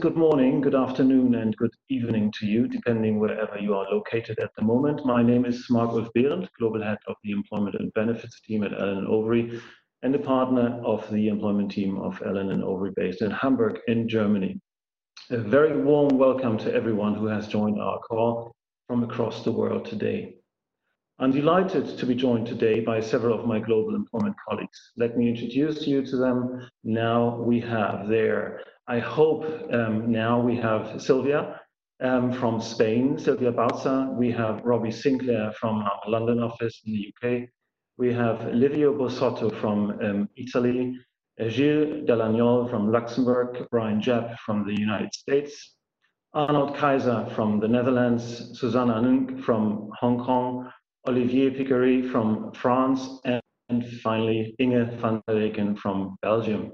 good morning, good afternoon, and good evening to you, depending wherever you are located at the moment. My name is Mark-Ulf Behrendt, Global Head of the Employment and Benefits team at Allen & Overy, and a partner of the employment team of Allen & Overy based in Hamburg in Germany. A very warm welcome to everyone who has joined our call from across the world today. I'm delighted to be joined today by several of my global employment colleagues. Let me introduce you to them. Now we have there, I hope um, now we have Sylvia um, from Spain, Sylvia Bauza. We have Robbie Sinclair from our London office in the UK. We have Livio Bossotto from um, Italy, Gilles Delagnol from Luxembourg, Brian Jepp from the United States, Arnold Kaiser from the Netherlands, Susanna Nunk from Hong Kong, Olivier Picquérey from France, and, finally Inge Vanderreken from Belgium.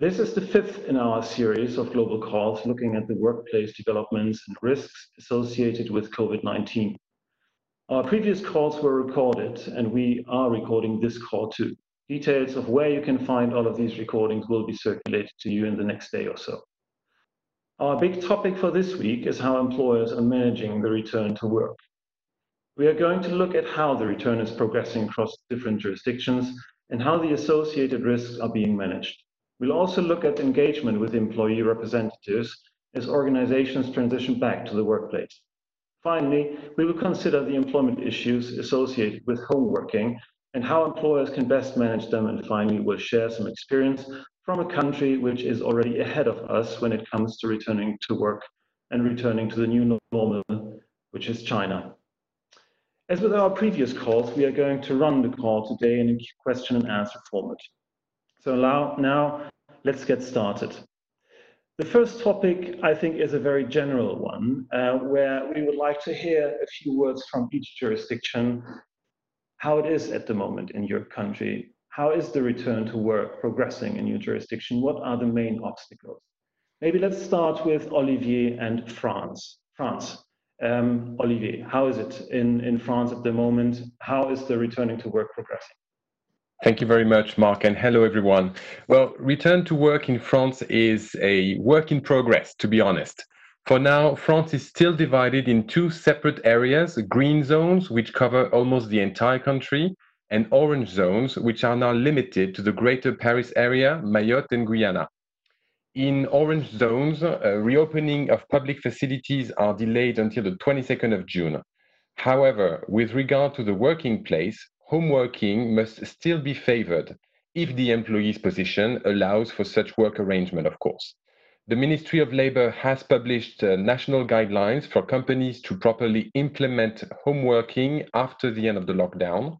This is the fifth in our series of global calls looking at the workplace developments and risks associated with COVID-19. Our previous calls were recorded and we are recording this call too. Details of where you can find all of these recordings will be circulated to you in the next day or so. Our big topic for this week is how employers are managing the return to work. We are going to look at how the return is progressing across different jurisdictions and how the associated risks are being managed. We'll also look at engagement with employee representatives as organizations transition back to the workplace. Finally, we will consider the employment issues associated with home working and how employers can best manage them. And finally, we'll share some experience from a country which is already ahead of us when it comes to returning to work and returning to the new normal, which is China. As with our previous calls, we are going to run the call today in a question and answer format. So now, now let's get started. The first topic, I think, is a very general one, uh, where we would like to hear a few words from each jurisdiction, how it is at the moment in your country. How is the return to work progressing in your jurisdiction? What are the main obstacles? Maybe let's start with Olivier and France. France. Um, Olivier, how is it in, in France at the moment? How is the returning to work progressing? Thank you very much, Mark, and hello, everyone. Well, return to work in France is a work in progress, to be honest. For now, France is still divided in two separate areas green zones, which cover almost the entire country, and orange zones, which are now limited to the greater Paris area, Mayotte, and Guyana. In orange zones, uh, reopening of public facilities are delayed until the 22nd of June. However, with regard to the working place, home working must still be favored if the employee's position allows for such work arrangement, of course. The Ministry of Labour has published uh, national guidelines for companies to properly implement home working after the end of the lockdown.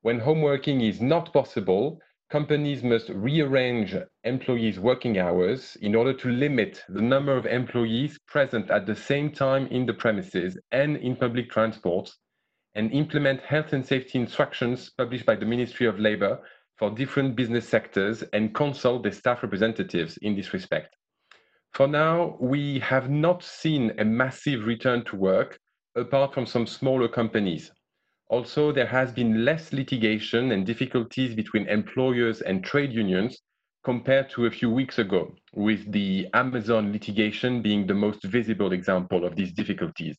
When home working is not possible, companies must rearrange employees' working hours in order to limit the number of employees present at the same time in the premises and in public transport, and implement health and safety instructions published by the Ministry of Labour for different business sectors and consult the staff representatives in this respect. For now, we have not seen a massive return to work apart from some smaller companies. Also, there has been less litigation and difficulties between employers and trade unions compared to a few weeks ago, with the Amazon litigation being the most visible example of these difficulties.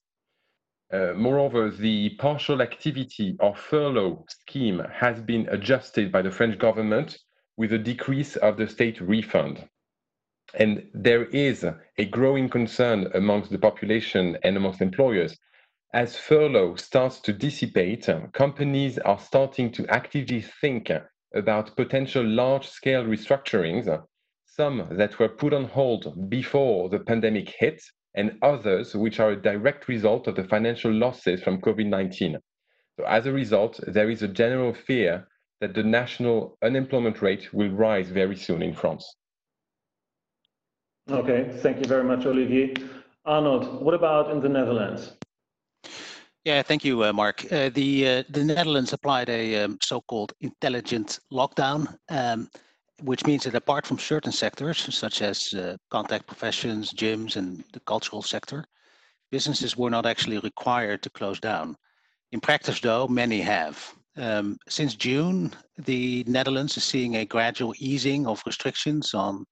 Uh, moreover, the partial activity or furlough scheme has been adjusted by the French government with a decrease of the state refund. And there is a growing concern amongst the population and amongst employers as furlough starts to dissipate, companies are starting to actively think about potential large scale restructurings, some that were put on hold before the pandemic hit, and others which are a direct result of the financial losses from COVID 19. So, as a result, there is a general fear that the national unemployment rate will rise very soon in France. Okay, thank you very much, Olivier. Arnold, what about in the Netherlands? Yeah, thank you, uh, Mark. Uh, the uh, the Netherlands applied a um, so-called intelligent lockdown, um, which means that apart from certain sectors such as uh, contact professions, gyms, and the cultural sector, businesses were not actually required to close down. In practice, though, many have. Um, since June, the Netherlands is seeing a gradual easing of restrictions on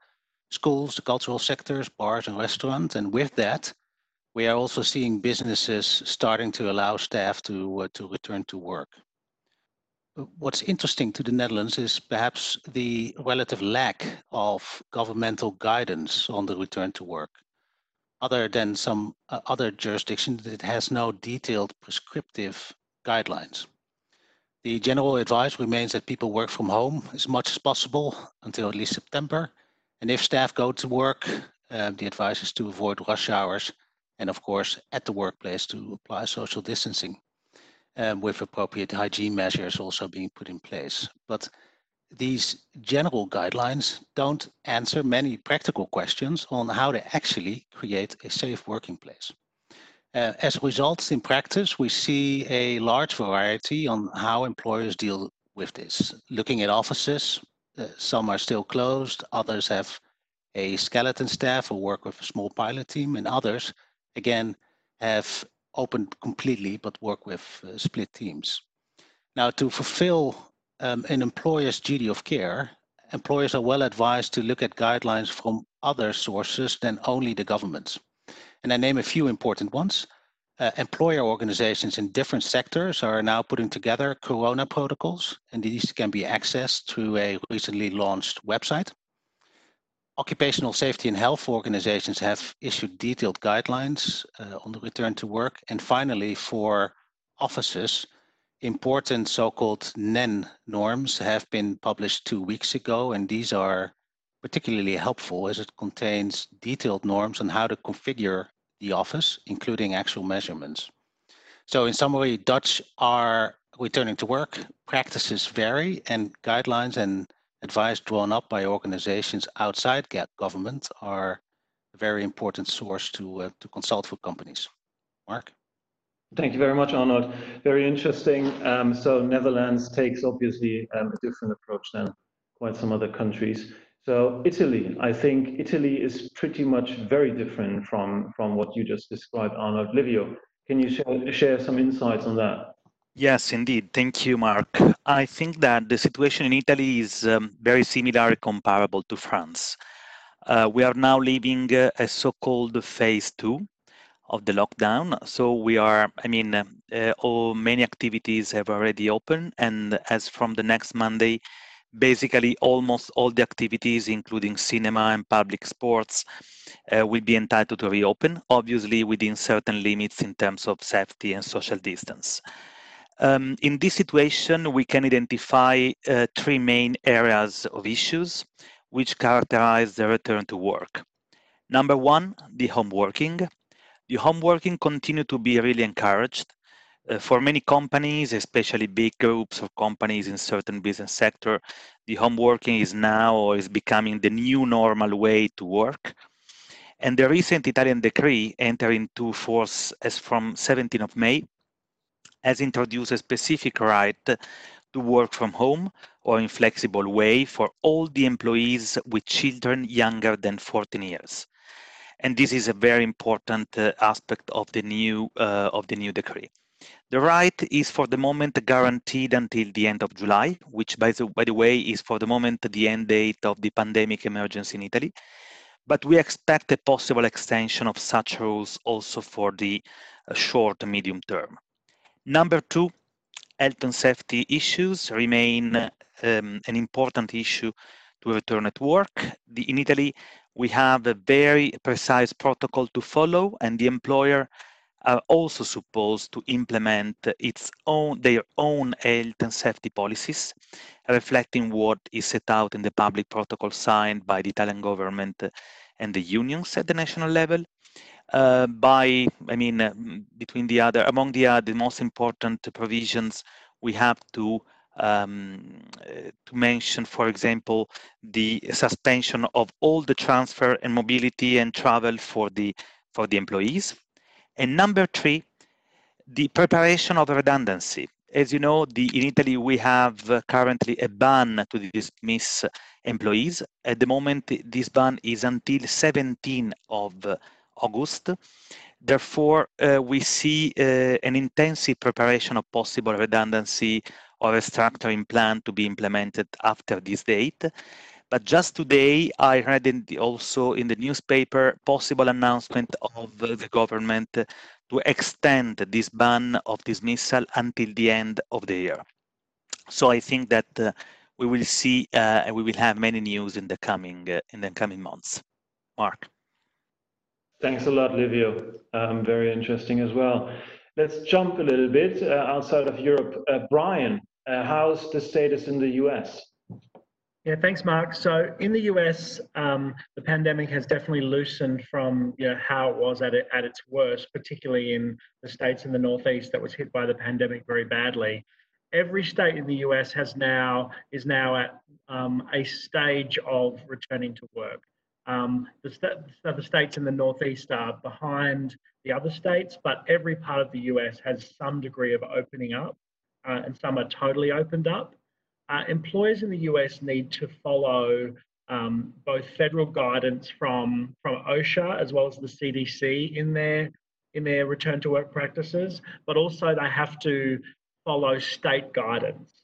schools, the cultural sectors, bars and restaurants. And with that, we are also seeing businesses starting to allow staff to, uh, to return to work. What's interesting to the Netherlands is perhaps the relative lack of governmental guidance on the return to work. Other than some uh, other jurisdictions, it has no detailed prescriptive guidelines. The general advice remains that people work from home as much as possible until at least September. And if staff go to work, uh, the advice is to avoid rush hours and of course at the workplace to apply social distancing um, with appropriate hygiene measures also being put in place. But these general guidelines don't answer many practical questions on how to actually create a safe working place. Uh, as a result, in practice, we see a large variety on how employers deal with this. Looking at offices, uh, some are still closed, others have a skeleton staff or work with a small pilot team, and others, again, have opened completely but work with uh, split teams. Now, to fulfill um, an employer's duty of care, employers are well advised to look at guidelines from other sources than only the government. And I name a few important ones. Uh, employer organizations in different sectors are now putting together corona protocols, and these can be accessed through a recently launched website. Occupational safety and health organizations have issued detailed guidelines uh, on the return to work. And finally, for offices, important so-called NEN norms have been published two weeks ago, and these are particularly helpful as it contains detailed norms on how to configure the office, including actual measurements. So in summary, Dutch are returning to work, practices vary, and guidelines and advice drawn up by organizations outside government are a very important source to, uh, to consult for companies. Mark? Thank you very much, Arnold. Very interesting. Um, so Netherlands takes obviously um, a different approach than quite some other countries. So Italy, I think Italy is pretty much very different from, from what you just described, Arnold. Livio, can you share, share some insights on that? Yes, indeed. Thank you, Mark. I think that the situation in Italy is um, very similar, comparable to France. Uh, we are now living uh, a so-called phase two of the lockdown. So we are, I mean, uh, all, many activities have already opened, and as from the next Monday, basically almost all the activities, including cinema and public sports, uh, will be entitled to reopen, obviously within certain limits in terms of safety and social distance. Um, in this situation, we can identify uh, three main areas of issues which characterize the return to work. Number one, the home working. The home working continue to be really encouraged uh, for many companies, especially big groups of companies in certain business sector, the home working is now or is becoming the new normal way to work. And the recent Italian decree entering into force as from 17th of May has introduced a specific right to work from home or in flexible way for all the employees with children younger than 14 years. And this is a very important uh, aspect of the new uh, of the new decree. The right is for the moment guaranteed until the end of July, which by the, by the way is for the moment the end date of the pandemic emergency in Italy. But we expect a possible extension of such rules also for the uh, short medium term. Number two, health and safety issues remain um, an important issue to return at work. The, in Italy, we have a very precise protocol to follow and the employer are also supposed to implement its own their own health and safety policies, reflecting what is set out in the public protocol signed by the Italian government and the unions at the national level. Uh, by, I mean, uh, between the other, among the other, the most important provisions, we have to um, uh, to mention, for example, the suspension of all the transfer and mobility and travel for the for the employees and number three, the preparation of redundancy. As you know, the, in Italy, we have uh, currently a ban to dismiss employees. At the moment, this ban is until 17 of uh, August. Therefore, uh, we see uh, an intensive preparation of possible redundancy or restructuring plan to be implemented after this date. But just today, I read in the, also in the newspaper possible announcement of the government to extend this ban of dismissal until the end of the year. So I think that uh, we will see uh, and we will have many news in the coming uh, in the coming months. Mark. Thanks a lot, Livio. Um, very interesting as well. Let's jump a little bit uh, outside of Europe. Uh, Brian, uh, how's the status in the US? Yeah, thanks, Mark. So in the US, um, the pandemic has definitely loosened from you know, how it was at, it, at its worst, particularly in the states in the Northeast that was hit by the pandemic very badly. Every state in the US has now is now at um, a stage of returning to work. Um, the, st- the states in the Northeast are behind the other states, but every part of the US has some degree of opening up, uh, and some are totally opened up. Uh, employers in the US need to follow um, both federal guidance from, from OSHA as well as the CDC in their in their return to work practices, but also they have to follow state guidance.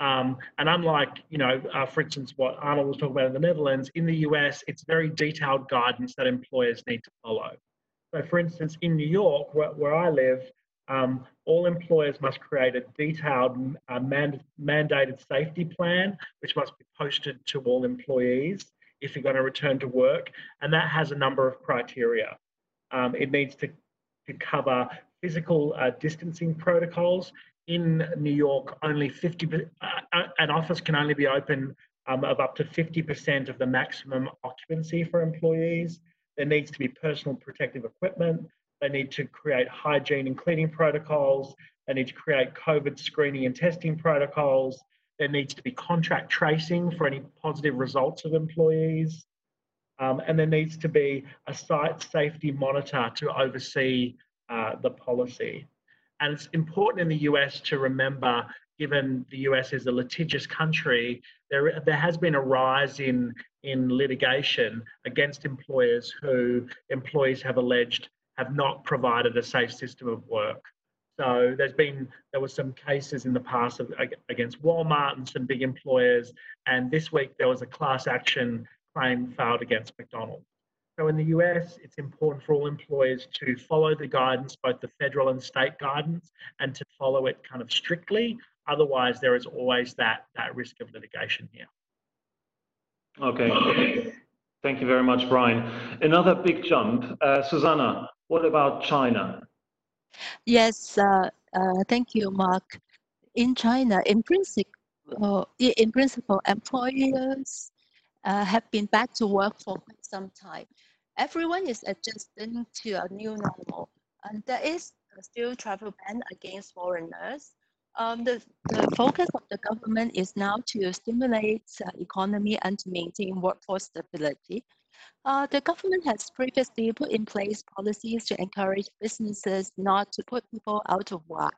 Um, and unlike, you know, uh, for instance, what Arnold was talking about in the Netherlands, in the US, it's very detailed guidance that employers need to follow. So, for instance, in New York, where, where I live, um, all employers must create a detailed uh, mand mandated safety plan, which must be posted to all employees if you're going to return to work. And that has a number of criteria. Um, it needs to, to cover physical uh, distancing protocols in New York, only 50, uh, uh, an office can only be open um, of up to 50% of the maximum occupancy for employees. There needs to be personal protective equipment. They need to create hygiene and cleaning protocols. They need to create COVID screening and testing protocols. There needs to be contact tracing for any positive results of employees. Um, and there needs to be a site safety monitor to oversee uh, the policy. And it's important in the US to remember, given the US is a litigious country, there, there has been a rise in, in litigation against employers who employees have alleged have not provided a safe system of work. So there's been there were some cases in the past of, against Walmart and some big employers, and this week there was a class action claim filed against McDonald's. So in the US, it's important for all employers to follow the guidance, both the federal and state guidance, and to follow it kind of strictly. Otherwise, there is always that, that risk of litigation here. Okay. Thank you very much, Brian. Another big jump. Uh, Susanna, what about China? Yes, uh, uh, thank you, Mark. In China, in principle, uh, in principle, employers uh, have been back to work for quite some time everyone is adjusting to a new normal. And there is still travel ban against foreigners. Um, the, the focus of the government is now to stimulate uh, economy and to maintain workforce stability. Uh, the government has previously put in place policies to encourage businesses not to put people out of work.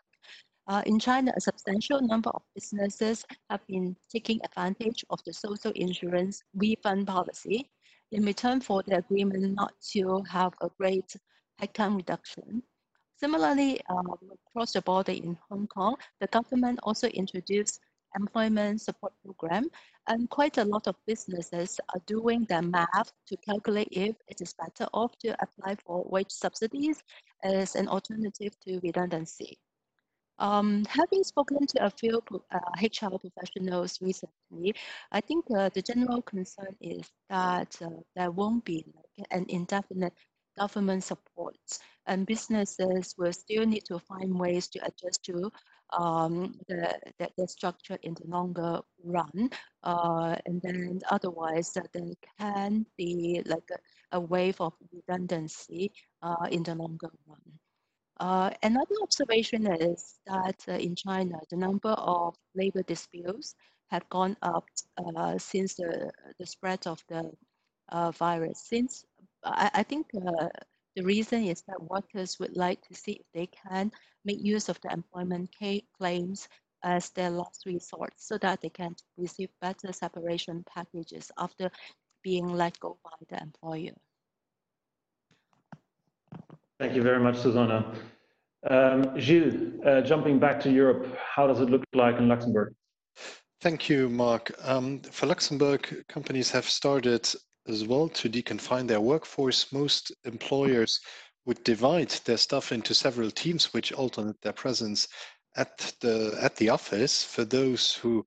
Uh, in China, a substantial number of businesses have been taking advantage of the social insurance refund policy in return for the agreement not to have a great headcount reduction. Similarly, um, across the border in Hong Kong, the government also introduced employment support program and quite a lot of businesses are doing their math to calculate if it is better off to apply for wage subsidies as an alternative to redundancy. Um, having spoken to a few uh, HR professionals recently, I think uh, the general concern is that uh, there won't be like an indefinite government support and businesses will still need to find ways to adjust to um, the, the, the, structure in the longer run. Uh, and then otherwise uh, there can be like a, a wave of redundancy uh, in the longer run. Uh, another observation is that uh, in China, the number of labor disputes have gone up uh, since the, the spread of the uh, virus. Since I, I think uh, the reason is that workers would like to see if they can make use of the employment claims as their last resort so that they can receive better separation packages after being let go by the employer. Thank you very much, Susanna. Um, Gilles, uh, jumping back to Europe, how does it look like in Luxembourg? Thank you, Mark. Um, for Luxembourg, companies have started as well to deconfine their workforce. Most employers would divide their staff into several teams which alternate their presence at the at the office. For those who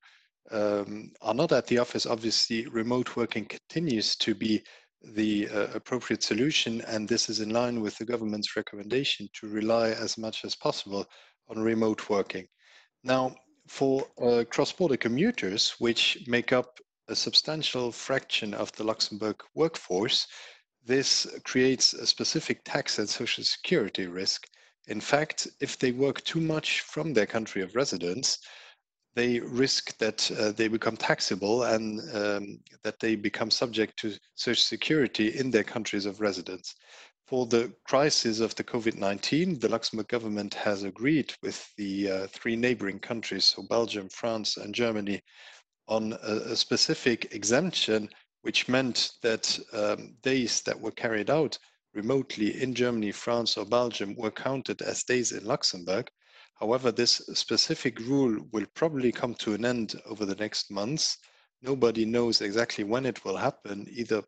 um, are not at the office, obviously remote working continues to be the uh, appropriate solution, and this is in line with the government's recommendation to rely as much as possible on remote working. Now, for uh, cross-border commuters, which make up a substantial fraction of the Luxembourg workforce, this creates a specific tax and social security risk. In fact, if they work too much from their country of residence, they risk that uh, they become taxable and um, that they become subject to social security in their countries of residence. For the crisis of the COVID-19, the Luxembourg government has agreed with the uh, three neighboring countries, so Belgium, France, and Germany, on a, a specific exemption, which meant that um, days that were carried out remotely in Germany, France, or Belgium were counted as days in Luxembourg. However, this specific rule will probably come to an end over the next months. Nobody knows exactly when it will happen, either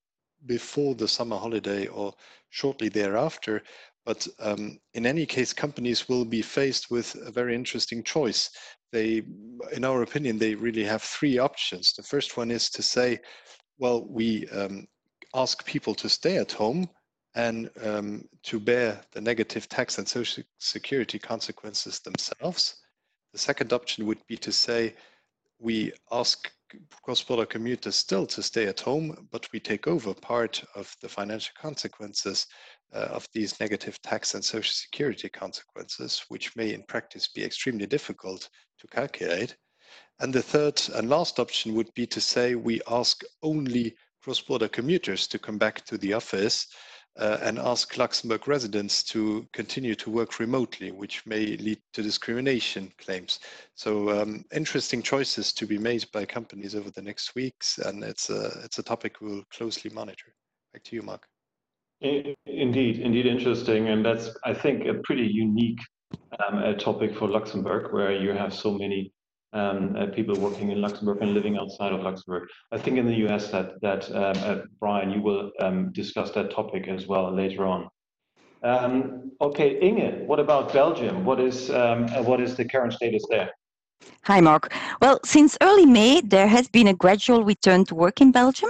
before the summer holiday or shortly thereafter. But um, in any case, companies will be faced with a very interesting choice. They, in our opinion, they really have three options. The first one is to say, well, we um, ask people to stay at home and um, to bear the negative tax and social security consequences themselves. The second option would be to say we ask cross-border commuters still to stay at home, but we take over part of the financial consequences uh, of these negative tax and social security consequences, which may in practice be extremely difficult to calculate. And the third and last option would be to say we ask only cross-border commuters to come back to the office uh, and ask Luxembourg residents to continue to work remotely, which may lead to discrimination claims. So um, interesting choices to be made by companies over the next weeks, and it's a, it's a topic we'll closely monitor. Back to you, Mark. Indeed, indeed interesting. And that's, I think, a pretty unique um, topic for Luxembourg, where you have so many um, uh, people working in Luxembourg and living outside of Luxembourg. I think in the US that that um, uh, Brian, you will um, discuss that topic as well later on. Um, okay, Inge, what about Belgium? What is um, uh, what is the current status there? Hi, Mark. Well, since early May, there has been a gradual return to work in Belgium.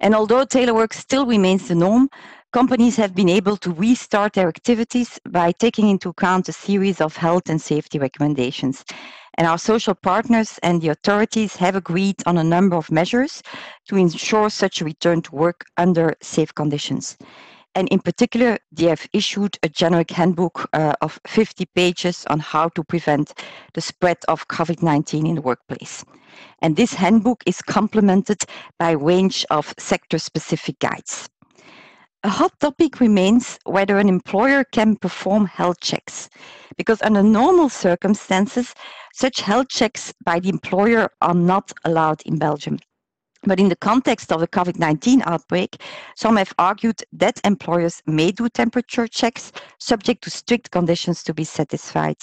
And although telework still remains the norm, companies have been able to restart their activities by taking into account a series of health and safety recommendations. And our social partners and the authorities have agreed on a number of measures to ensure such a return to work under safe conditions. And in particular, they have issued a generic handbook uh, of 50 pages on how to prevent the spread of COVID 19 in the workplace. And this handbook is complemented by a range of sector specific guides. A hot topic remains whether an employer can perform health checks, because under normal circumstances, such health checks by the employer are not allowed in Belgium. But in the context of the COVID 19 outbreak, some have argued that employers may do temperature checks subject to strict conditions to be satisfied.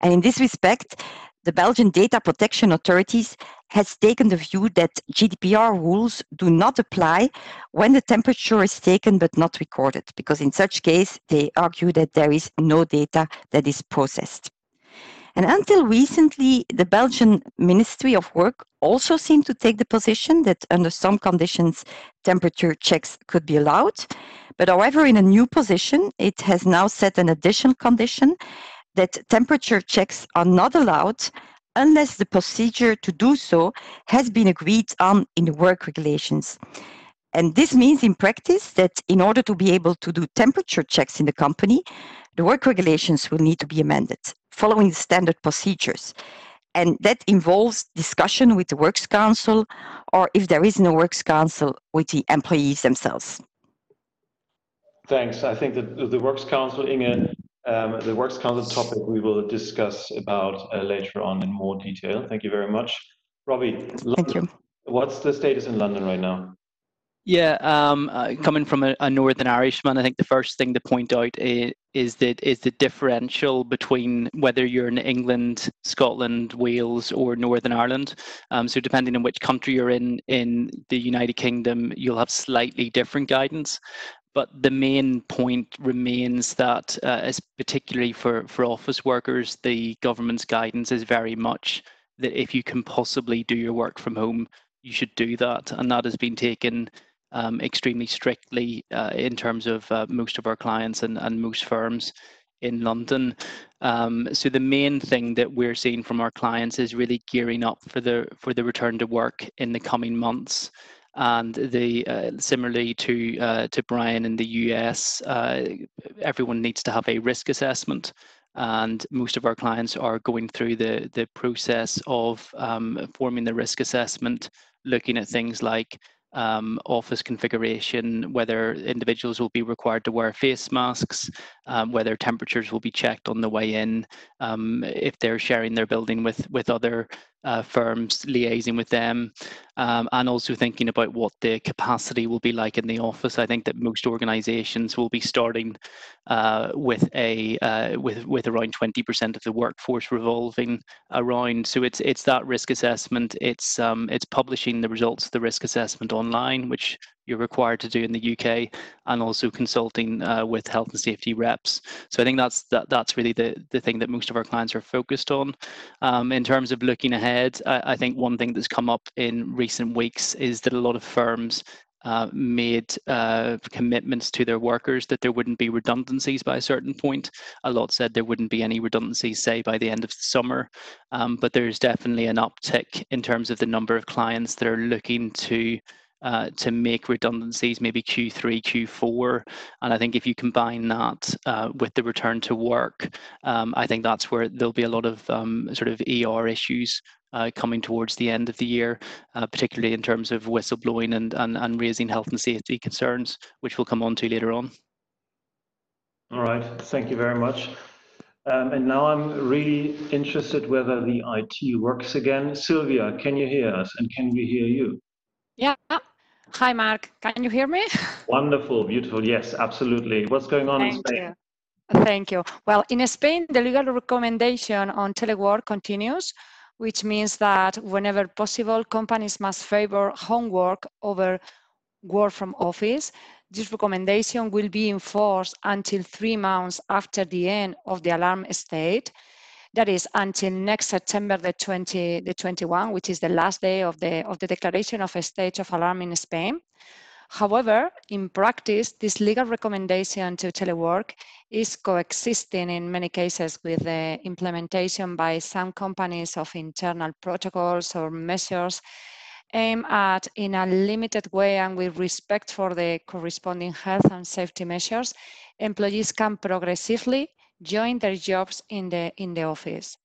And in this respect, the Belgian data protection authorities has taken the view that GDPR rules do not apply when the temperature is taken but not recorded, because in such case, they argue that there is no data that is processed. And until recently, the Belgian Ministry of Work also seemed to take the position that under some conditions, temperature checks could be allowed. But however, in a new position, it has now set an additional condition that temperature checks are not allowed unless the procedure to do so has been agreed on in the work regulations. And this means in practice that in order to be able to do temperature checks in the company, the work regulations will need to be amended following the standard procedures. And that involves discussion with the Works Council, or if there is no Works Council, with the employees themselves. Thanks. I think that the Works Council, Inge, um, the Works Council topic we will discuss about uh, later on in more detail. Thank you very much. Robbie, Thank you. What's the status in London right now? Yeah, um, uh, coming from a, a, Northern Irishman, I think the first thing to point out is, is that is the differential between whether you're in England, Scotland, Wales, or Northern Ireland. Um, so depending on which country you're in in the United Kingdom, you'll have slightly different guidance. But the main point remains that, uh, particularly for, for office workers, the government's guidance is very much that if you can possibly do your work from home, you should do that. And that has been taken um, extremely strictly uh, in terms of uh, most of our clients and, and most firms in London. Um, so the main thing that we're seeing from our clients is really gearing up for the for the return to work in the coming months. And the uh, similarly to uh, to Brian in the US, uh, everyone needs to have a risk assessment. And most of our clients are going through the the process of um, forming the risk assessment, looking at things like um, office configuration, whether individuals will be required to wear face masks, um, whether temperatures will be checked on the way in, um, if they're sharing their building with with other uh, firms, liaising with them, um, and also thinking about what the capacity will be like in the office. I think that most organisations will be starting uh, with a uh, with with around 20% of the workforce revolving around. So it's it's that risk assessment. It's um, it's publishing the results of the risk assessment online, which you're required to do in the UK, and also consulting uh, with health and safety reps. So I think that's that, that's really the the thing that most of our clients are focused on. Um, in terms of looking ahead, I, I, think one thing that's come up in recent weeks is that a lot of firms. Uh, made uh, commitments to their workers that there wouldn't be redundancies by a certain point. A lot said there wouldn't be any redundancies, say, by the end of the summer. Um, but there's definitely an uptick in terms of the number of clients that are looking to uh, to make redundancies, maybe Q3, Q4. And I think if you combine that uh, with the return to work, um, I think that's where there'll be a lot of um, sort of ER issues uh, coming towards the end of the year, uh, particularly in terms of whistleblowing and, and, and raising health and safety concerns, which we'll come on to later on. All right, thank you very much. Um, and now I'm really interested whether the IT works again. Sylvia, can you hear us and can we hear you? Yeah, Hi, Mark. Can you hear me? Wonderful, beautiful. Yes, absolutely. What's going on Thank in Spain? You. Thank you. Well, in Spain, the legal recommendation on telework continues, which means that whenever possible, companies must favor homework over work from office. This recommendation will be enforced until three months after the end of the alarm state that is until next September the 20, the 21, which is the last day of the, of the declaration of a state of alarm in Spain. However, in practice, this legal recommendation to telework is coexisting in many cases with the implementation by some companies of internal protocols or measures aimed at, in a limited way and with respect for the corresponding health and safety measures, employees can progressively join their jobs in the, in the office.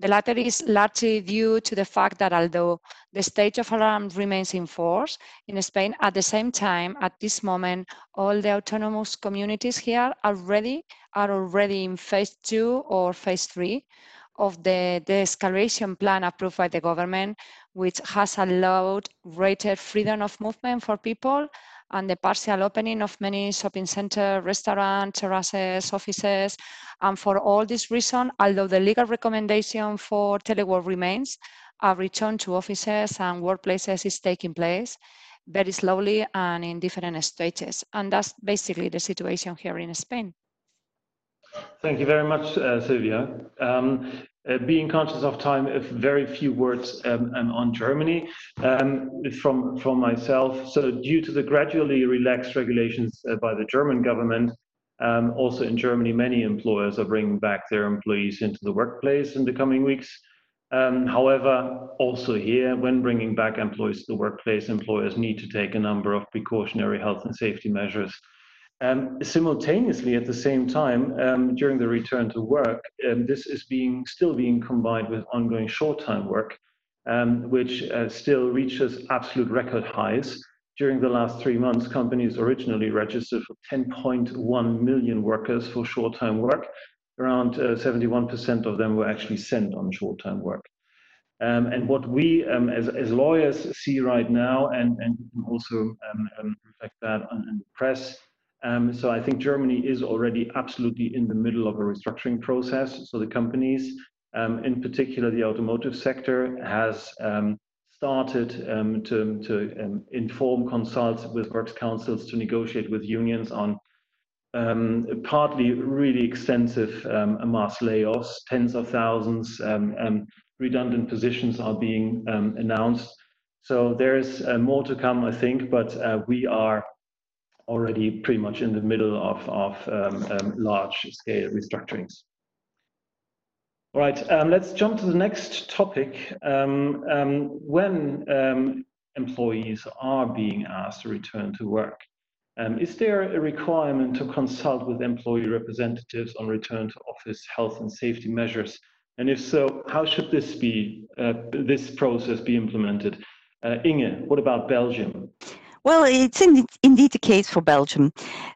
The latter is largely due to the fact that although the state of alarm remains in force in Spain, at the same time, at this moment, all the autonomous communities here are ready, are already in phase two or phase three of the de-escalation plan approved by the government, which has allowed greater freedom of movement for people and the partial opening of many shopping centers, restaurants, terraces, offices. And for all this reason, although the legal recommendation for telework remains, a return to offices and workplaces is taking place very slowly and in different stages. And that's basically the situation here in Spain. Thank you very much, uh, Sylvia. Um, uh, being conscious of time, very few words um, on Germany um, from from myself. So, due to the gradually relaxed regulations uh, by the German government, um, also in Germany, many employers are bringing back their employees into the workplace in the coming weeks. Um, however, also here, when bringing back employees to the workplace, employers need to take a number of precautionary health and safety measures um, simultaneously, at the same time, um, during the return to work, um, this is being still being combined with ongoing short-time work, um, which uh, still reaches absolute record highs. During the last three months, companies originally registered for 10.1 million workers for short-time work. Around 71% uh, of them were actually sent on short-time work. Um, and what we um, as, as lawyers see right now, and, and also um, um reflect that on, in the press, um, so I think Germany is already absolutely in the middle of a restructuring process. So the companies, um, in particular the automotive sector, has started to, to inform, consult with works councils to negotiate with unions on um, partly really extensive um, mass layoffs, tens of thousands, um, redundant positions are being um, announced. So there's uh, more to come, I think, but uh, we are already pretty much in the middle of, of um, um, large scale restructurings. All right, um, let's jump to the next topic. When employees are being asked to return to work, is there a requirement to consult with employee representatives on return to office health and safety measures and if so, how should this be, uh, this process be implemented? Uh, Inge, what about Belgium? Well, it's in, indeed the case for Belgium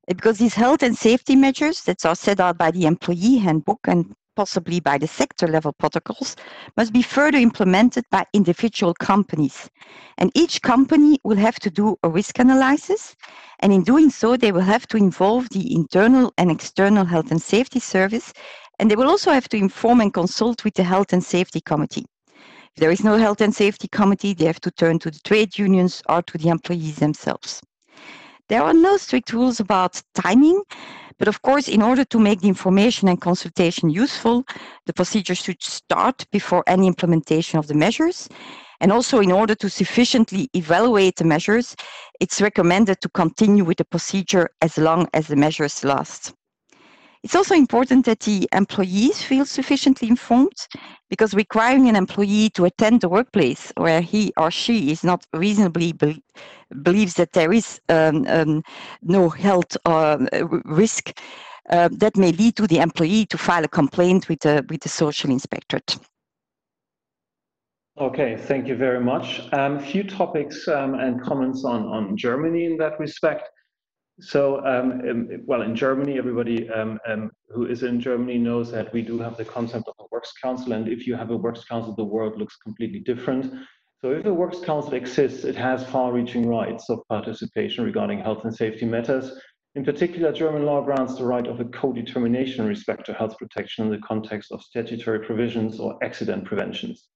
because these health and safety measures that are set out by the employee handbook and possibly by the sector level protocols must be further implemented by individual companies. And each company will have to do a risk analysis. And in doing so, they will have to involve the internal and external health and safety service and they will also have to inform and consult with the Health and Safety Committee. If there is no Health and Safety Committee, they have to turn to the trade unions or to the employees themselves. There are no strict rules about timing, but of course, in order to make the information and consultation useful, the procedure should start before any implementation of the measures. And also, in order to sufficiently evaluate the measures, it's recommended to continue with the procedure as long as the measures last. It's also important that the employees feel sufficiently informed because requiring an employee to attend the workplace where he or she is not reasonably be believes that there is um, um, no health uh, risk, uh, that may lead to the employee to file a complaint with the, with the social inspectorate. Okay, thank you very much. A um, few topics um, and comments on, on Germany in that respect. So, um, um, well, in Germany, everybody um, um, who is in Germany knows that we do have the concept of a works council. And if you have a works council, the world looks completely different. So if a works council exists, it has far-reaching rights of participation regarding health and safety matters. In particular, German law grants the right of a co-determination in respect to health protection in the context of statutory provisions or accident preventions.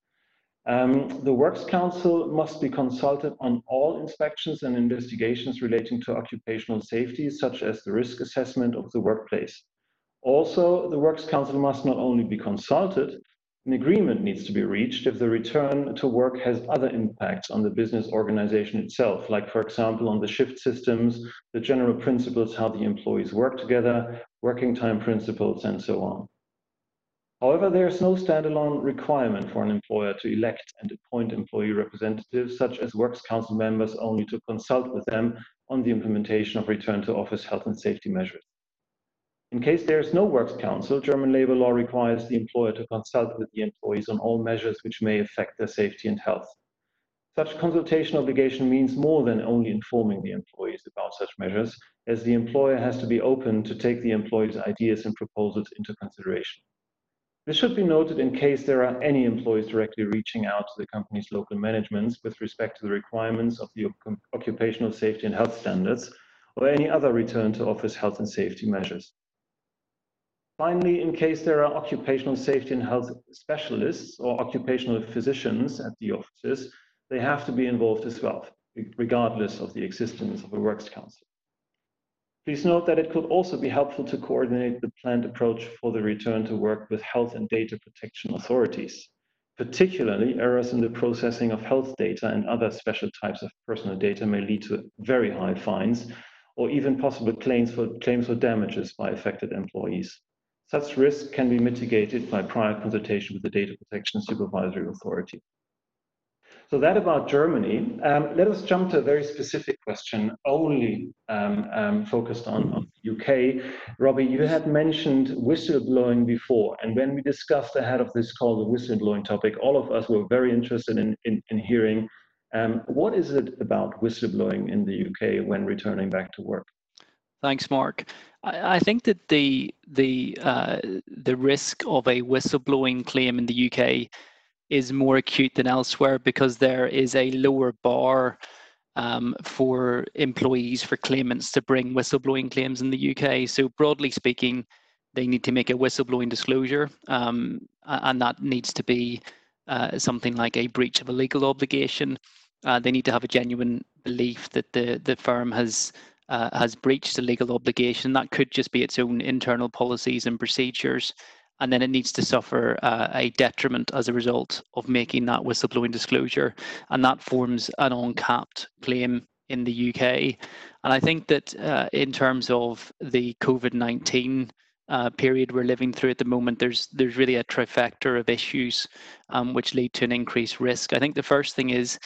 Um, the Works Council must be consulted on all inspections and investigations relating to occupational safety, such as the risk assessment of the workplace. Also, the Works Council must not only be consulted, an agreement needs to be reached if the return to work has other impacts on the business organization itself, like, for example, on the shift systems, the general principles, how the employees work together, working time principles, and so on. However, there is no standalone requirement for an employer to elect and appoint employee representatives, such as Works Council members, only to consult with them on the implementation of return to office health and safety measures. In case there is no Works Council, German labor law requires the employer to consult with the employees on all measures which may affect their safety and health. Such consultation obligation means more than only informing the employees about such measures, as the employer has to be open to take the employees' ideas and proposals into consideration. This should be noted in case there are any employees directly reaching out to the company's local managements with respect to the requirements of the occupational safety and health standards or any other return to office health and safety measures. Finally, in case there are occupational safety and health specialists or occupational physicians at the offices, they have to be involved as well, regardless of the existence of a works council. Please note that it could also be helpful to coordinate the planned approach for the return to work with health and data protection authorities. Particularly, errors in the processing of health data and other special types of personal data may lead to very high fines or even possible claims for, claims damages by affected employees. Such risk can be mitigated by prior consultation with the Data Protection Supervisory Authority. So that about Germany. Um, let us jump to a very specific question, only um, um, focused on, on the UK. Robbie, you had mentioned whistleblowing before, and when we discussed ahead of this call the whistleblowing topic, all of us were very interested in, in, in hearing um, what is it about whistleblowing in the UK when returning back to work? Thanks, Mark. I, I think that the the uh, the risk of a whistleblowing claim in the UK is more acute than elsewhere because there is a lower bar um, for employees, for claimants to bring whistleblowing claims in the UK. So, broadly speaking, they need to make a whistleblowing disclosure, um, and that needs to be uh, something like a breach of a legal obligation. Uh, they need to have a genuine belief that the, the firm has uh, has breached a legal obligation. That could just be its own internal policies and procedures and then it needs to suffer uh, a detriment as a result of making that whistleblowing disclosure, and that forms an uncapped claim in the UK. And I think that uh, in terms of the COVID 19 uh, period we're living through at the moment, there's there's really a trifecta of issues um, which lead to an increased risk. I think the first thing is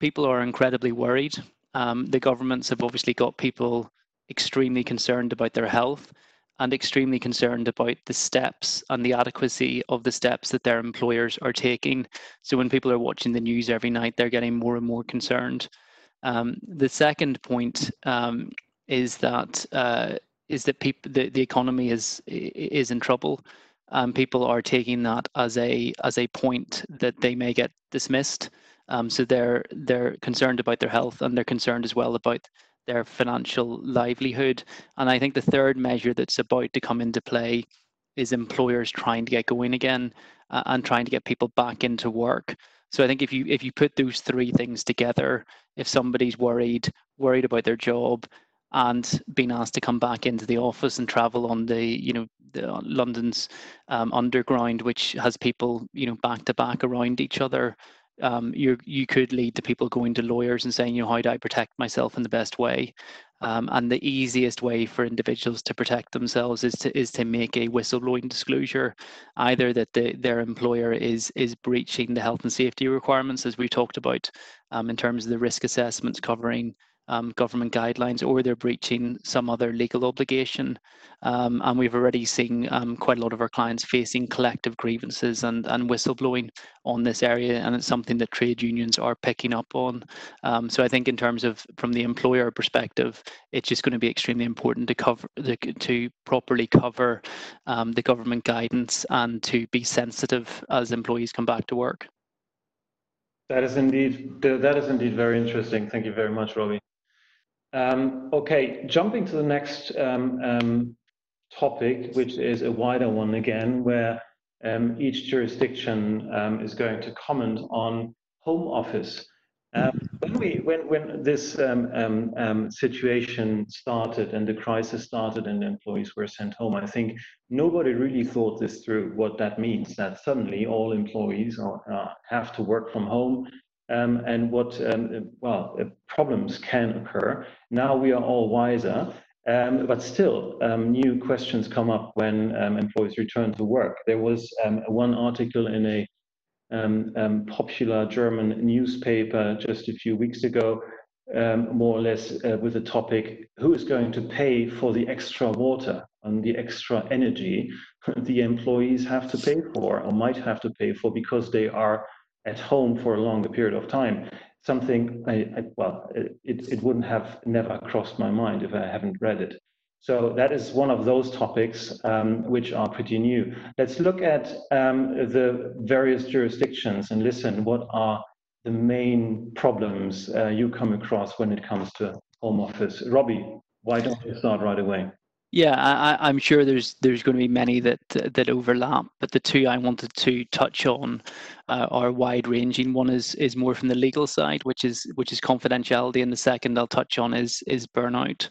people are incredibly worried. Um, the governments have obviously got people extremely concerned about their health and extremely concerned about the steps and the adequacy of the steps that their employers are taking. So when people are watching the news every night, they're getting more and more concerned. Um, the second point um, is that uh, is that people the, the economy is is in trouble. Um, people are taking that as a as a point that they may get dismissed. Um, so they're they're concerned about their health and they're concerned as well about their financial livelihood. And I think the third measure that's about to come into play is employers trying to get going again uh, and trying to get people back into work. So I think if you if you put those three things together, if somebody's worried, worried about their job, and being asked to come back into the office and travel on the you know the, London's um, underground, which has people you know back to back around each other, um, you you could lead to people going to lawyers and saying, you know, how do I protect myself in the best way? Um, and the easiest way for individuals to protect themselves is to is to make a whistleblowing disclosure, either that the, their employer is is breaching the health and safety requirements, as we talked about, um, in terms of the risk assessments covering um, government guidelines or they're breaching some other legal obligation. Um, and we've already seen um, quite a lot of our clients facing collective grievances and, and whistleblowing on this area. And it's something that trade unions are picking up on. Um, so I think in terms of from the employer perspective, it's just going to be extremely important to cover the, to properly cover um, the government guidance and to be sensitive as employees come back to work. That is indeed that is indeed very interesting. Thank you very much, Robbie. Um, okay, jumping to the next um, um, topic, which is a wider one again, where um, each jurisdiction um, is going to comment on home office. When we when when this situation started and the crisis started and employees were sent home, I think nobody really thought this through. What that means that suddenly all employees are, uh, have to work from home um, and what um, well uh, problems can occur. Now we are all wiser, um, but still um, new questions come up when um, employees return to work. There was um, one article in a popular German newspaper just a few weeks ago, more or less uh, with the topic: Who is going to pay for the extra water and the extra energy the employees have to pay for or might have to pay for because they are at home for a longer period of time. Something I, I well, it, it wouldn't have never crossed my mind if I haven't read it. So that is one of those topics um, which are pretty new. Let's look at um, the various jurisdictions and listen what are the main problems uh, you come across when it comes to home office. Robbie, why don't you start right away? Yeah, I, am sure there's there's going to be many that that overlap, but the two I wanted to touch on uh, are wide ranging. One is is more from the legal side, which is which is confidentiality, and the second I'll touch on is is burnout.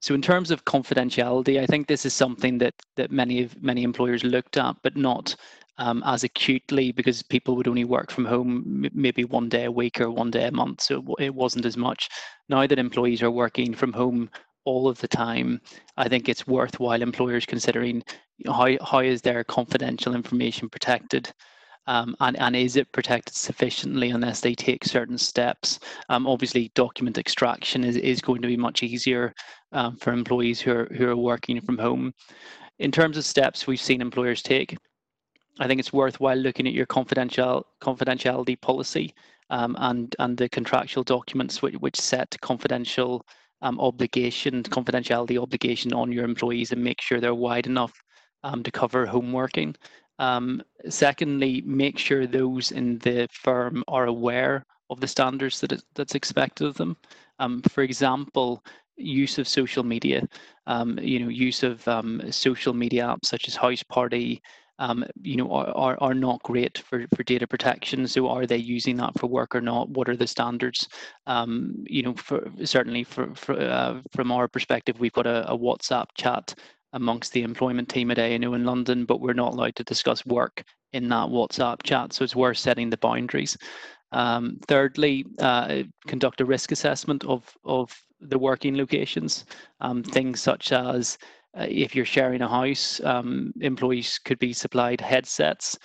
So in terms of confidentiality, I think this is something that that many of many employers looked at, but not um, as acutely because people would only work from home maybe one day a week or one day a month, so it wasn't as much. Now that employees are working from home all of the time, I think it's worthwhile employers considering how, how is their confidential information protected um, and, and is it protected sufficiently unless they take certain steps? Um, obviously, document extraction is, is going to be much easier um, for employees who are, who are working from home. In terms of steps we've seen employers take, I think it's worthwhile looking at your confidential confidentiality policy um, and and the contractual documents which, which set confidential um, obligation, confidentiality obligation on your employees and make sure they're wide enough um, to cover home working. Um, secondly, make sure those in the firm are aware of the standards that it, that's expected of them. Um, for example, use of social media, um, you know, use of um, social media apps such as Houseparty, um, you know, are, are, not great for, for data protection. So are they using that for work or not? What are the standards? Um, you know, for, certainly for, for uh, from our perspective, we've got a, a WhatsApp chat amongst the employment team at A&O in London, but we're not allowed to discuss work in that WhatsApp chat. So it's worth setting the boundaries. Um, thirdly, uh, conduct a risk assessment of, of the working locations. Um, things such as uh, if you're sharing a house, um, employees could be supplied headsets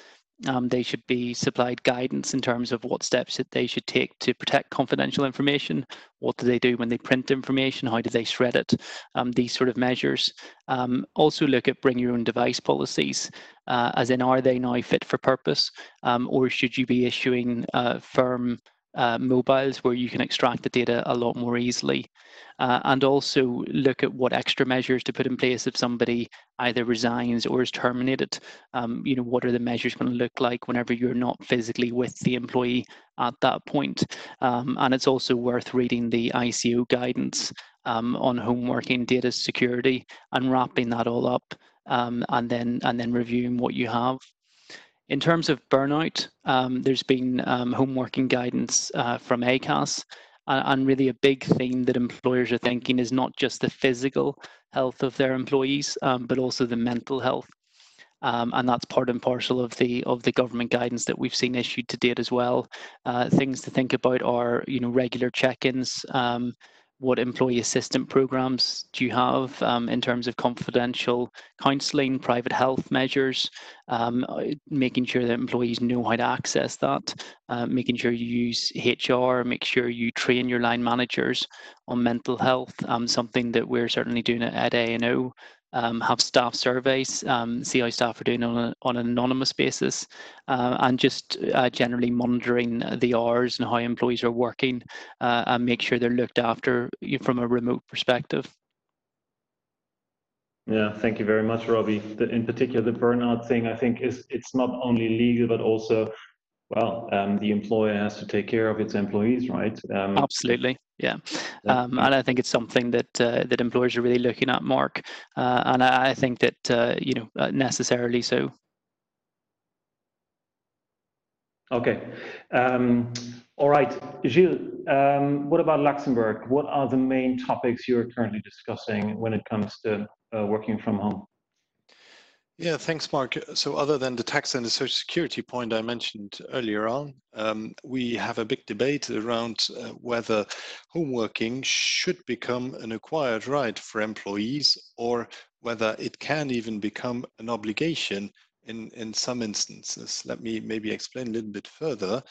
um, they should be supplied guidance in terms of what steps that they should take to protect confidential information. What do they do when they print information? How do they shred it? Um, these sort of measures. Um, also look at bring your own device policies, uh, as in are they now fit for purpose, um, or should you be issuing uh, firm uh, mobiles where you can extract the data a lot more easily. Uh, and also look at what extra measures to put in place if somebody either resigns or is terminated. Um, you know, what are the measures going to look like whenever you're not physically with the employee at that point? Um, and it's also worth reading the ICO guidance um, on home working data security and wrapping that all up um, and then and then reviewing what you have. In terms of burnout, um, there's been um, guidance uh, from ACAS, uh, and really a big theme that employers are thinking is not just the physical health of their employees, um, but also the mental health. Um, and that's part and parcel of the of the government guidance that we've seen issued to date as well. Uh, things to think about are, you know, regular check-ins, um, what employee assistant programs do you have um, in terms of confidential counselling, private health measures, um, uh, making sure that employees know how to access that, uh, making sure you use HR, make sure you train your line managers on mental health, um, something that we're certainly doing at A&O um, have staff surveys, um, see how staff are doing on, a, on an anonymous basis, uh, and just uh, generally monitoring the hours and how employees are working uh, and make sure they're looked after from a remote perspective. Yeah, thank you very much, Robbie. The, in particular, the burnout thing, I think, is it's not only legal but also well, um, the employer has to take care of its employees, right? Um, Absolutely, yeah. Um, and I think it's something that uh, that employers are really looking at, Mark. Uh, and I, I, think that uh, you know uh, necessarily so. Okay. Um, all right, Gilles. Um, what about Luxembourg? What are the main topics you're currently discussing when it comes to uh, working from home? Yeah, thanks, Mark. So other than the tax and the social security point I mentioned earlier on, um, we have a big debate around uh, whether home working should become an acquired right for employees or whether it can even become an obligation in, in some instances. Let me maybe explain a little bit further.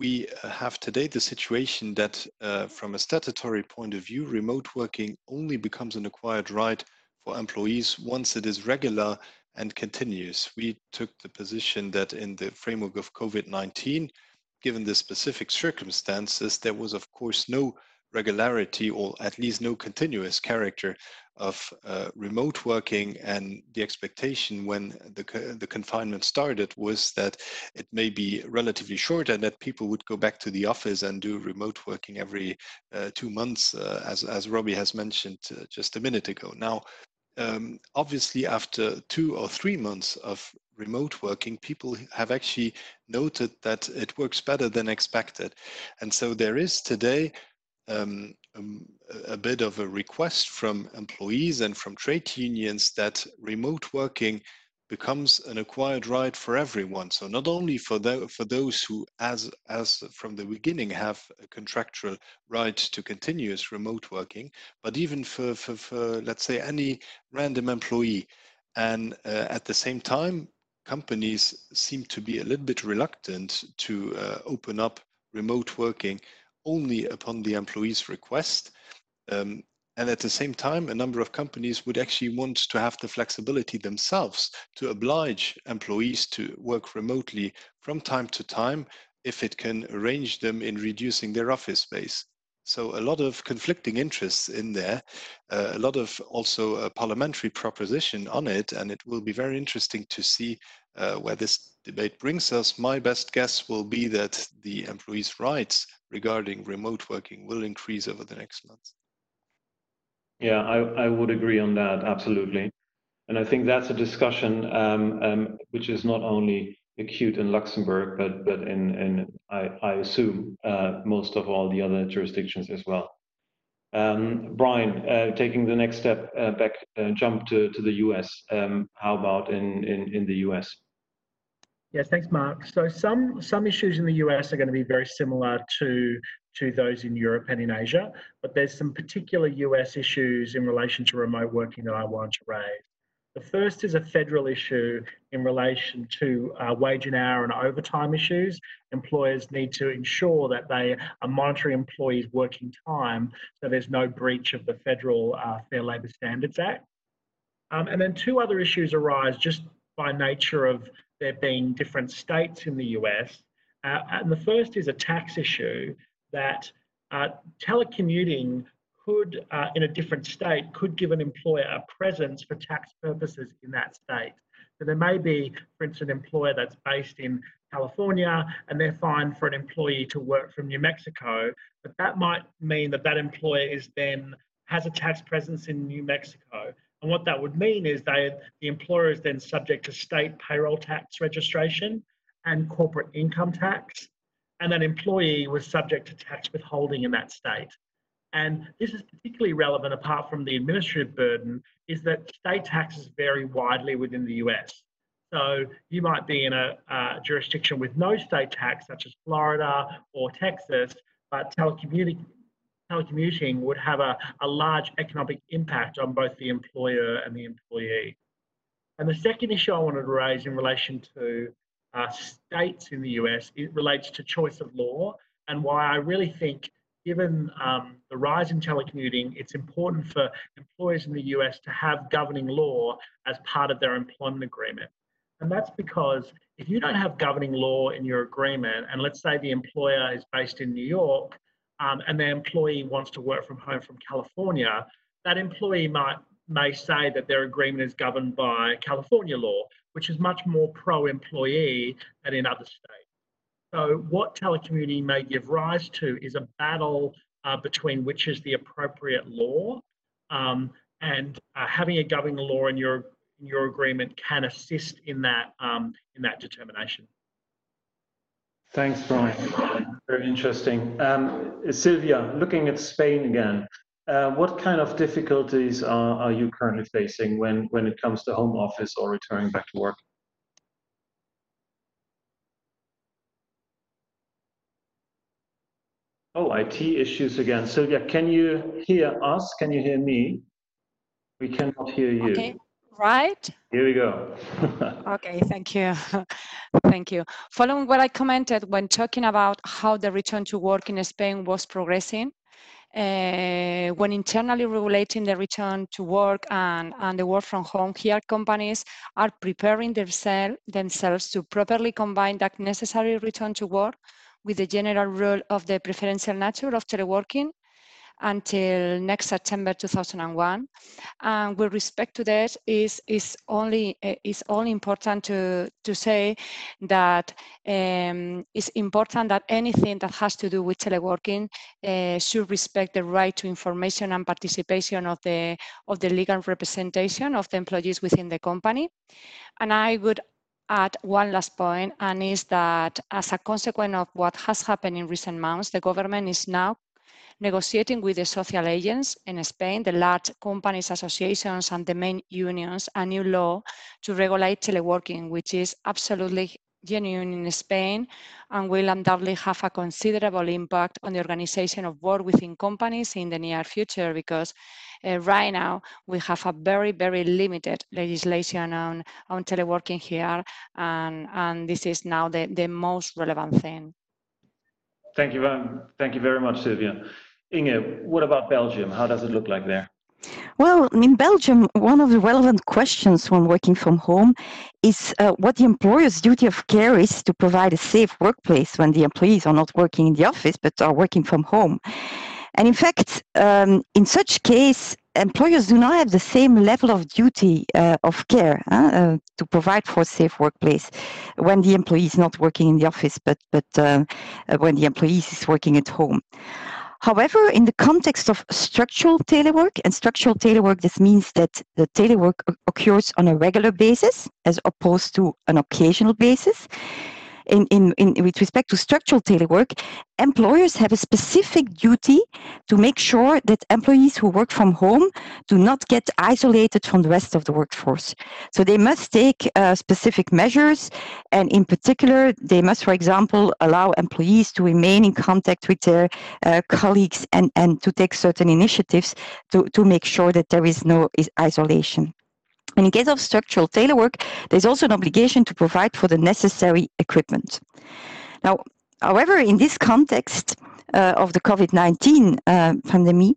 We have today the situation that uh, from a statutory point of view, remote working only becomes an acquired right for employees once it is regular and continues. We took the position that in the framework of COVID-19, given the specific circumstances, there was of course no regularity or at least no continuous character of uh, remote working and the expectation when the, the confinement started was that it may be relatively short and that people would go back to the office and do remote working every uh, two months uh, as, as Robbie has mentioned uh, just a minute ago. Now um, obviously after two or three months of remote working, people have actually noted that it works better than expected. And so there is today um, um, a bit of a request from employees and from trade unions that remote working becomes an acquired right for everyone. So not only for the, for those who, as as from the beginning, have a contractual right to continuous remote working, but even for for, for let's say any random employee. And uh, at the same time, companies seem to be a little bit reluctant to uh, open up remote working only upon the employee's request. Um, and at the same time, a number of companies would actually want to have the flexibility themselves to oblige employees to work remotely from time to time if it can arrange them in reducing their office space. So a lot of conflicting interests in there, uh, a lot of also a parliamentary proposition on it, and it will be very interesting to see uh, where this debate brings us, my best guess will be that the employees' rights regarding remote working will increase over the next months. Yeah, I, I would agree on that, absolutely. And I think that's a discussion um, um, which is not only acute in Luxembourg, but but in, in I, I assume uh, most of all the other jurisdictions as well. Um, Brian, uh, taking the next step uh, back, uh, jump to, to the US. Um, how about in, in, in the US? Yes, thanks, Mark. So some some issues in the US are going to be very similar to to those in Europe and in Asia, but there's some particular US issues in relation to remote working that I want to raise. The first is a federal issue in relation to uh, wage and hour and overtime issues. Employers need to ensure that they are monitoring employees' working time so there's no breach of the federal uh, Fair Labour Standards Act. Um, and then two other issues arise just by nature of there being different states in the US. Uh, and the first is a tax issue that uh, telecommuting could, uh, in a different state, could give an employer a presence for tax purposes in that state. So there may be, for instance, an employer that's based in California and they're fine for an employee to work from New Mexico, but that might mean that that employer is then has a tax presence in New Mexico. And what that would mean is they, the employer is then subject to state payroll tax registration and corporate income tax. And that employee was subject to tax withholding in that state. And this is particularly relevant apart from the administrative burden, is that state taxes vary widely within the US. So you might be in a, a jurisdiction with no state tax, such as Florida or Texas, but telecommuting, telecommuting would have a, a large economic impact on both the employer and the employee. And the second issue I wanted to raise in relation to uh, states in the US, it relates to choice of law and why I really think given um, the rise in telecommuting, it's important for employers in the US to have governing law as part of their employment agreement. And that's because if you don't have governing law in your agreement, and let's say the employer is based in New York um, and their employee wants to work from home from California, that employee might may say that their agreement is governed by California law, which is much more pro-employee than in other states. So what telecommuting may give rise to is a battle uh, between which is the appropriate law, um, and uh, having a governing law in your in your agreement can assist in that um, in that determination. Thanks, Brian. Very interesting. Um, Sylvia, looking at Spain again, uh, what kind of difficulties are, are you currently facing when, when it comes to home office or returning back to work? Oh, IT issues again. Sylvia, can you hear us? Can you hear me? We cannot hear you. Okay, right. Here we go. okay, thank you. thank you. Following what I commented when talking about how the return to work in Spain was progressing, uh, when internally regulating the return to work and, and the work from home, here companies are preparing themselves to properly combine that necessary return to work with the general rule of the preferential nature of teleworking until next September 2001. And with respect to that, is is only is only important to to say that um, it's important that anything that has to do with teleworking uh, should respect the right to information and participation of the of the legal representation of the employees within the company. And I would add one last point, and is that as a consequence of what has happened in recent months, the government is now negotiating with the social agents in Spain, the large companies associations and the main unions, a new law to regulate teleworking, which is absolutely genuine in Spain and will undoubtedly have a considerable impact on the organization of work within companies in the near future because uh, right now we have a very, very limited legislation on, on teleworking here and, and this is now the, the most relevant thing. Thank you, thank you very much, Sylvia. Inge, what about Belgium? How does it look like there? Well, in Belgium, one of the relevant questions when working from home is uh, what the employer's duty of care is to provide a safe workplace when the employees are not working in the office but are working from home. And in fact, um, in such case, employers do not have the same level of duty uh, of care uh, to provide for a safe workplace when the employee is not working in the office, but but uh, when the employee is working at home. However, in the context of structural telework, and structural telework, this means that the telework occurs on a regular basis as opposed to an occasional basis in, in, in, with respect to structural telework, employers have a specific duty to make sure that employees who work from home do not get isolated from the rest of the workforce. So they must take uh, specific measures, and in particular, they must, for example, allow employees to remain in contact with their uh, colleagues and, and to take certain initiatives to, to make sure that there is no isolation. And in case of structural telework, there's also an obligation to provide for the necessary equipment. Now, however, in this context, uh, of the COVID-19 uh, pandemic,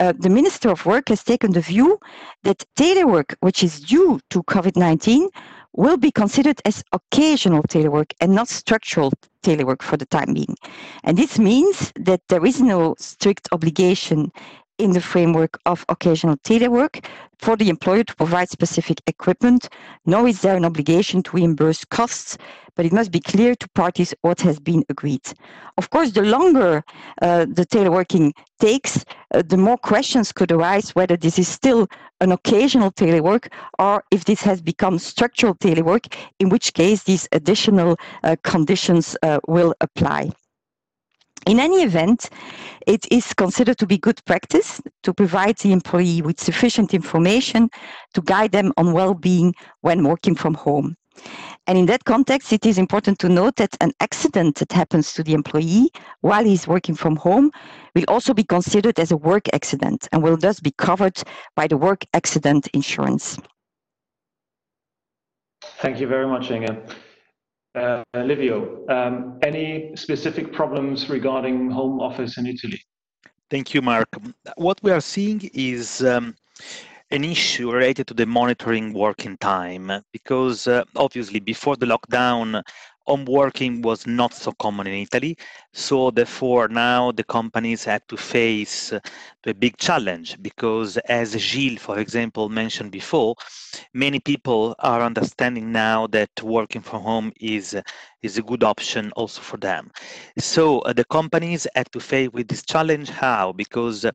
uh, the Minister of Work has taken the view that telework, which is due to COVID-19, will be considered as occasional telework and not structural telework for the time being. And this means that there is no strict obligation in the framework of occasional telework for the employer to provide specific equipment, nor is there an obligation to reimburse costs, but it must be clear to parties what has been agreed. Of course, the longer uh, the teleworking takes, uh, the more questions could arise whether this is still an occasional telework or if this has become structural telework, in which case these additional uh, conditions uh, will apply. In any event, it is considered to be good practice to provide the employee with sufficient information to guide them on well-being when working from home. And in that context, it is important to note that an accident that happens to the employee while he's working from home will also be considered as a work accident and will thus be covered by the work accident insurance. Thank you very much, Inge. Uh, Livio, um, any specific problems regarding home office in Italy? Thank you, Mark. What we are seeing is um, an issue related to the monitoring working time because uh, obviously before the lockdown, home working was not so common in Italy. So therefore, now the companies had to face uh, a big challenge because, as Gilles, for example, mentioned before, many people are understanding now that working from home is is a good option also for them. So uh, the companies had to face with this challenge. How? Because uh,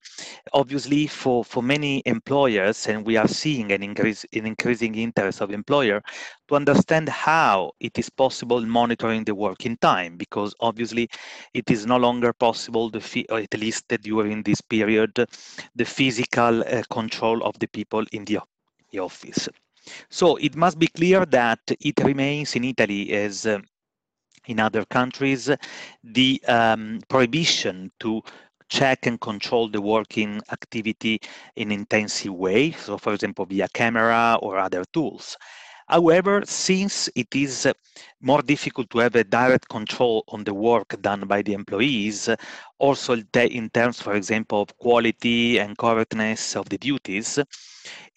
obviously, for for many employers, and we are seeing an increase in increasing interest of employer to understand how it is possible monitoring the working time, because obviously it is no longer possible, the at least during this period, the physical uh, control of the people in the, the, office. So it must be clear that it remains in Italy as uh, in other countries, the um, prohibition to check and control the working activity in intensive way. So for example, via camera or other tools. However, since it is uh, more difficult to have a direct control on the work done by the employees, also in terms, for example, of quality and correctness of the duties,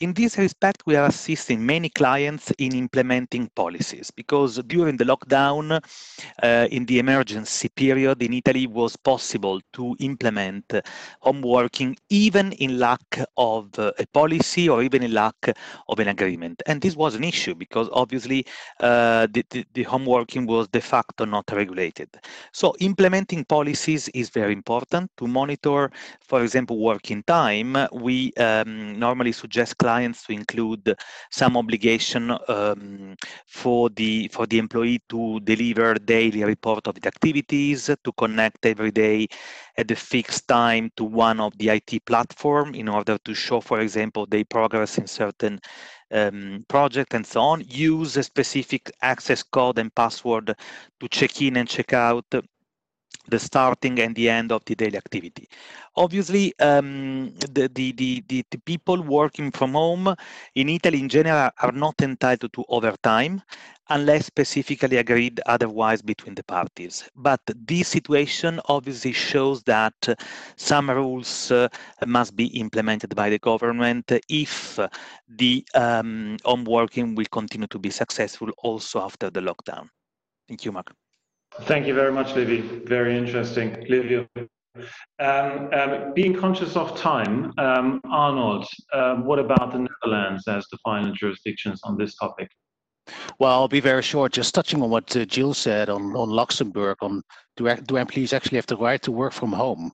in this respect, we are assisting many clients in implementing policies because during the lockdown, uh, in the emergency period in Italy, it was possible to implement home working even in lack of uh, a policy or even in lack of an agreement. And this was an issue because obviously uh, the, the, the home working was de facto not regulated. So implementing policies is very important to monitor, for example, working time. We um, normally suggest clients to include some obligation um, for the for the employee to deliver daily report of the activities, to connect every day at a fixed time to one of the IT platform in order to show, for example, their progress in certain um, project and so on, use a specific access code and password to check in and check out the starting and the end of the daily activity. Obviously, um, the, the, the, the, people working from home in Italy in general are not entitled to overtime unless specifically agreed otherwise between the parties. But this situation obviously shows that some rules uh, must be implemented by the government if the um, home working will continue to be successful also after the lockdown. Thank you, Mark. Thank you very much, Livy. Very interesting. Livio. Um, um, being conscious of time, um, Arnold, uh, what about the Netherlands as the final jurisdictions on this topic? Well, I'll be very short. Just touching on what uh, Gilles said on, on Luxembourg, on do, do employees actually have the right to work from home?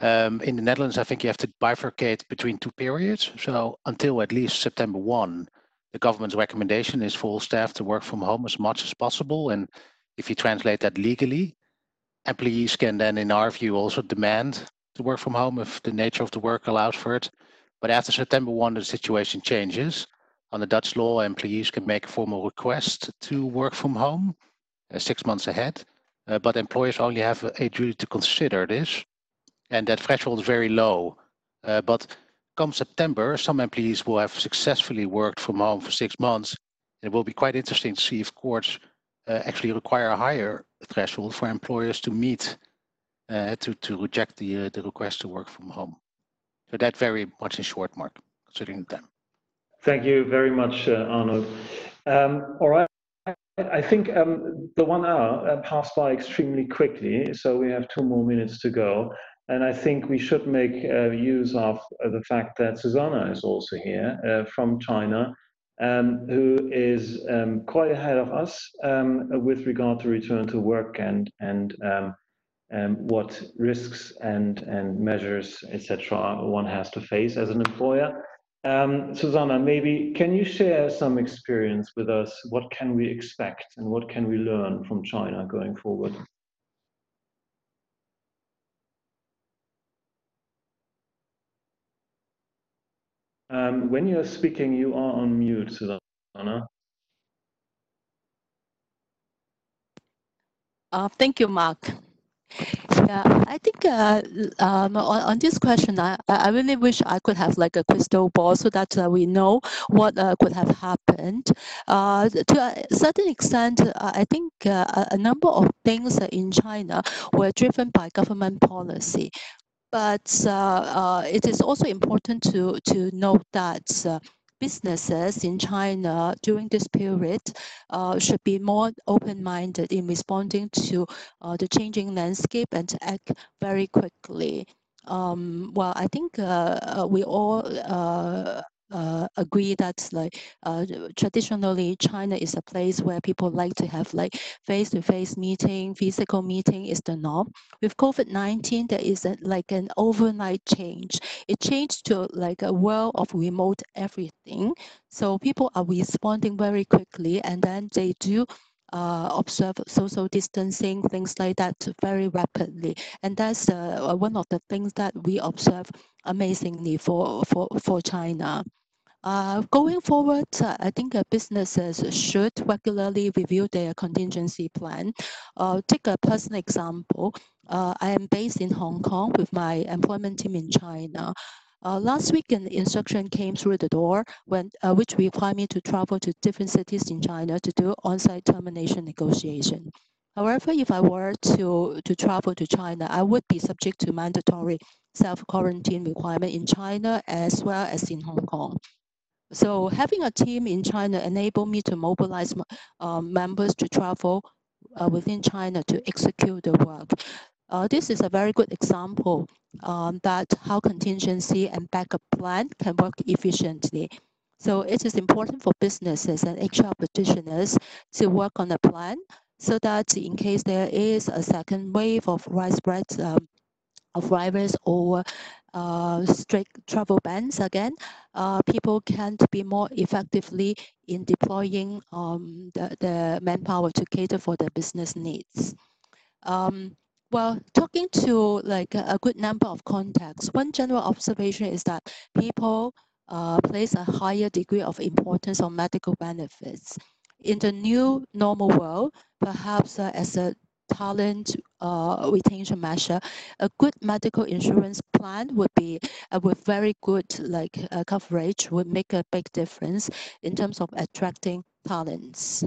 Um, in the Netherlands, I think you have to bifurcate between two periods. So until at least September 1, the government's recommendation is for all staff to work from home as much as possible. And if you translate that legally, employees can then, in our view, also demand to work from home if the nature of the work allows for it. But after September 1, the situation changes. Under Dutch law, employees can make a formal request to work from home uh, six months ahead. Uh, but employers only have a, duty to consider this and that threshold is very low. Uh, but come September, some employees will have successfully worked from home for six months. It will be quite interesting to see if courts actually require a higher threshold for employers to meet uh, to to reject the uh, the request to work from home. So that very much in short, Mark, considering the time. Thank you very much, uh, Arnold. Um, all right. I think um, the one hour uh, passed by extremely quickly, so we have two more minutes to go. And I think we should make uh, use of uh, the fact that Susanna is also here uh, from China, um, who is um, quite ahead of us um, with regard to return to work and and um, um, what risks and and measures etc. one has to face as an employer. Susanna, maybe can you share some experience with us? What can we expect and what can we learn from China going forward? Um, when you're speaking, you are on mute, Susanna. Uh, thank you, Mark. Yeah, I think uh, um, on, on this question, I, I really wish I could have like a crystal ball so that uh, we know what uh, could have happened. Uh, to a certain extent, uh, I think uh, a number of things in China were driven by government policy but uh, uh, it is also important to, to note that uh, businesses in China during this period uh, should be more open-minded in responding to uh, the changing landscape and to act very quickly. Um, well, I think uh, we all uh, agree that like uh, traditionally China is a place where people like to have like face-to-face meeting, physical meeting is the norm. With COVID-19, there is a, like an overnight change. It changed to like a world of remote everything. So people are responding very quickly and then they do uh, observe social distancing, things like that very rapidly. And that's uh, one of the things that we observe amazingly for, for, for China. Uh, going forward, uh, I think uh, businesses should regularly review their contingency plan. Uh, take a personal example. Uh, I am based in Hong Kong with my employment team in China. Uh, last week, an instruction came through the door when, which required me to travel to different cities in China to do on-site termination negotiation. However, if I were to, to travel to China, I would be subject to mandatory self-quarantine requirement in China as well as in Hong Kong. So having a team in China enabled me to mobilize uh, members to travel uh, within China to execute the work. Uh, this is a very good example um, that how contingency and backup plan can work efficiently. So it is important for businesses and HR practitioners to work on a plan so that in case there is a second wave of widespread um, of virus or uh, strict travel bans again, uh, people can be more effectively in deploying um, the, the manpower to cater for their business needs. Um, well, talking to like a good number of contacts, one general observation is that people uh, place a higher degree of importance on medical benefits. In the new normal world, perhaps uh, as a talent uh, retention measure, a good medical insurance plan would be uh, with very good like uh, coverage would make a big difference in terms of attracting talents.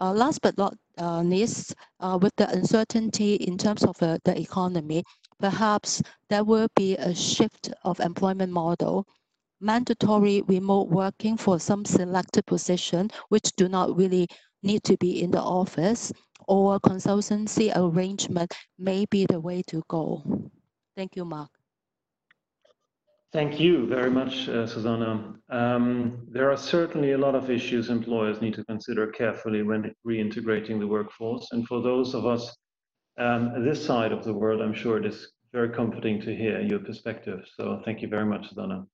Uh, last but not uh, least, uh, with the uncertainty in terms of the economy, perhaps there will be a shift of employment model mandatory remote working for some selected position which do not really need to be in the office or consultancy arrangement may be the way to go. Thank you, Mark. Thank you very much, uh, Susanna. Um, there are certainly a lot of issues employers need to consider carefully when reintegrating the workforce. And for those of us um, this side of the world, I'm sure it is very comforting to hear your perspective. So thank you very much, Susanna.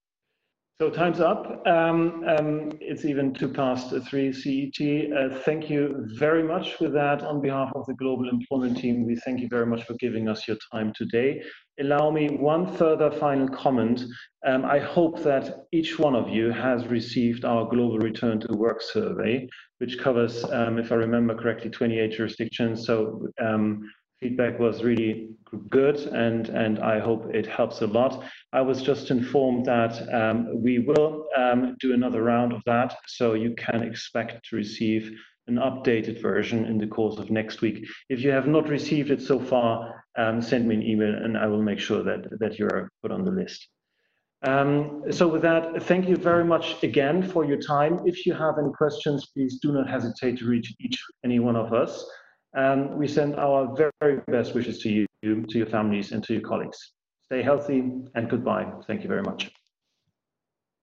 So time's up. Um, um, it's even two past three CET. Uh, thank you very much for that. On behalf of the Global Employment Team, we thank you very much for giving us your time today. Allow me one further final comment. Um, I hope that each one of you has received our Global Return to Work survey, which covers, um, if I remember correctly, 28 jurisdictions. So um, feedback was really good and, and I hope it helps a lot. I was just informed that um, we will um, do another round of that, so you can expect to receive an updated version in the course of next week. If you have not received it so far, um, send me an email and I will make sure that, that you're put on the list. Um, so with that, thank you very much again for your time. If you have any questions, please do not hesitate to reach each any one of us. Um, we send our very, very best wishes to you, to your families, and to your colleagues. Stay healthy and goodbye. Thank you very much.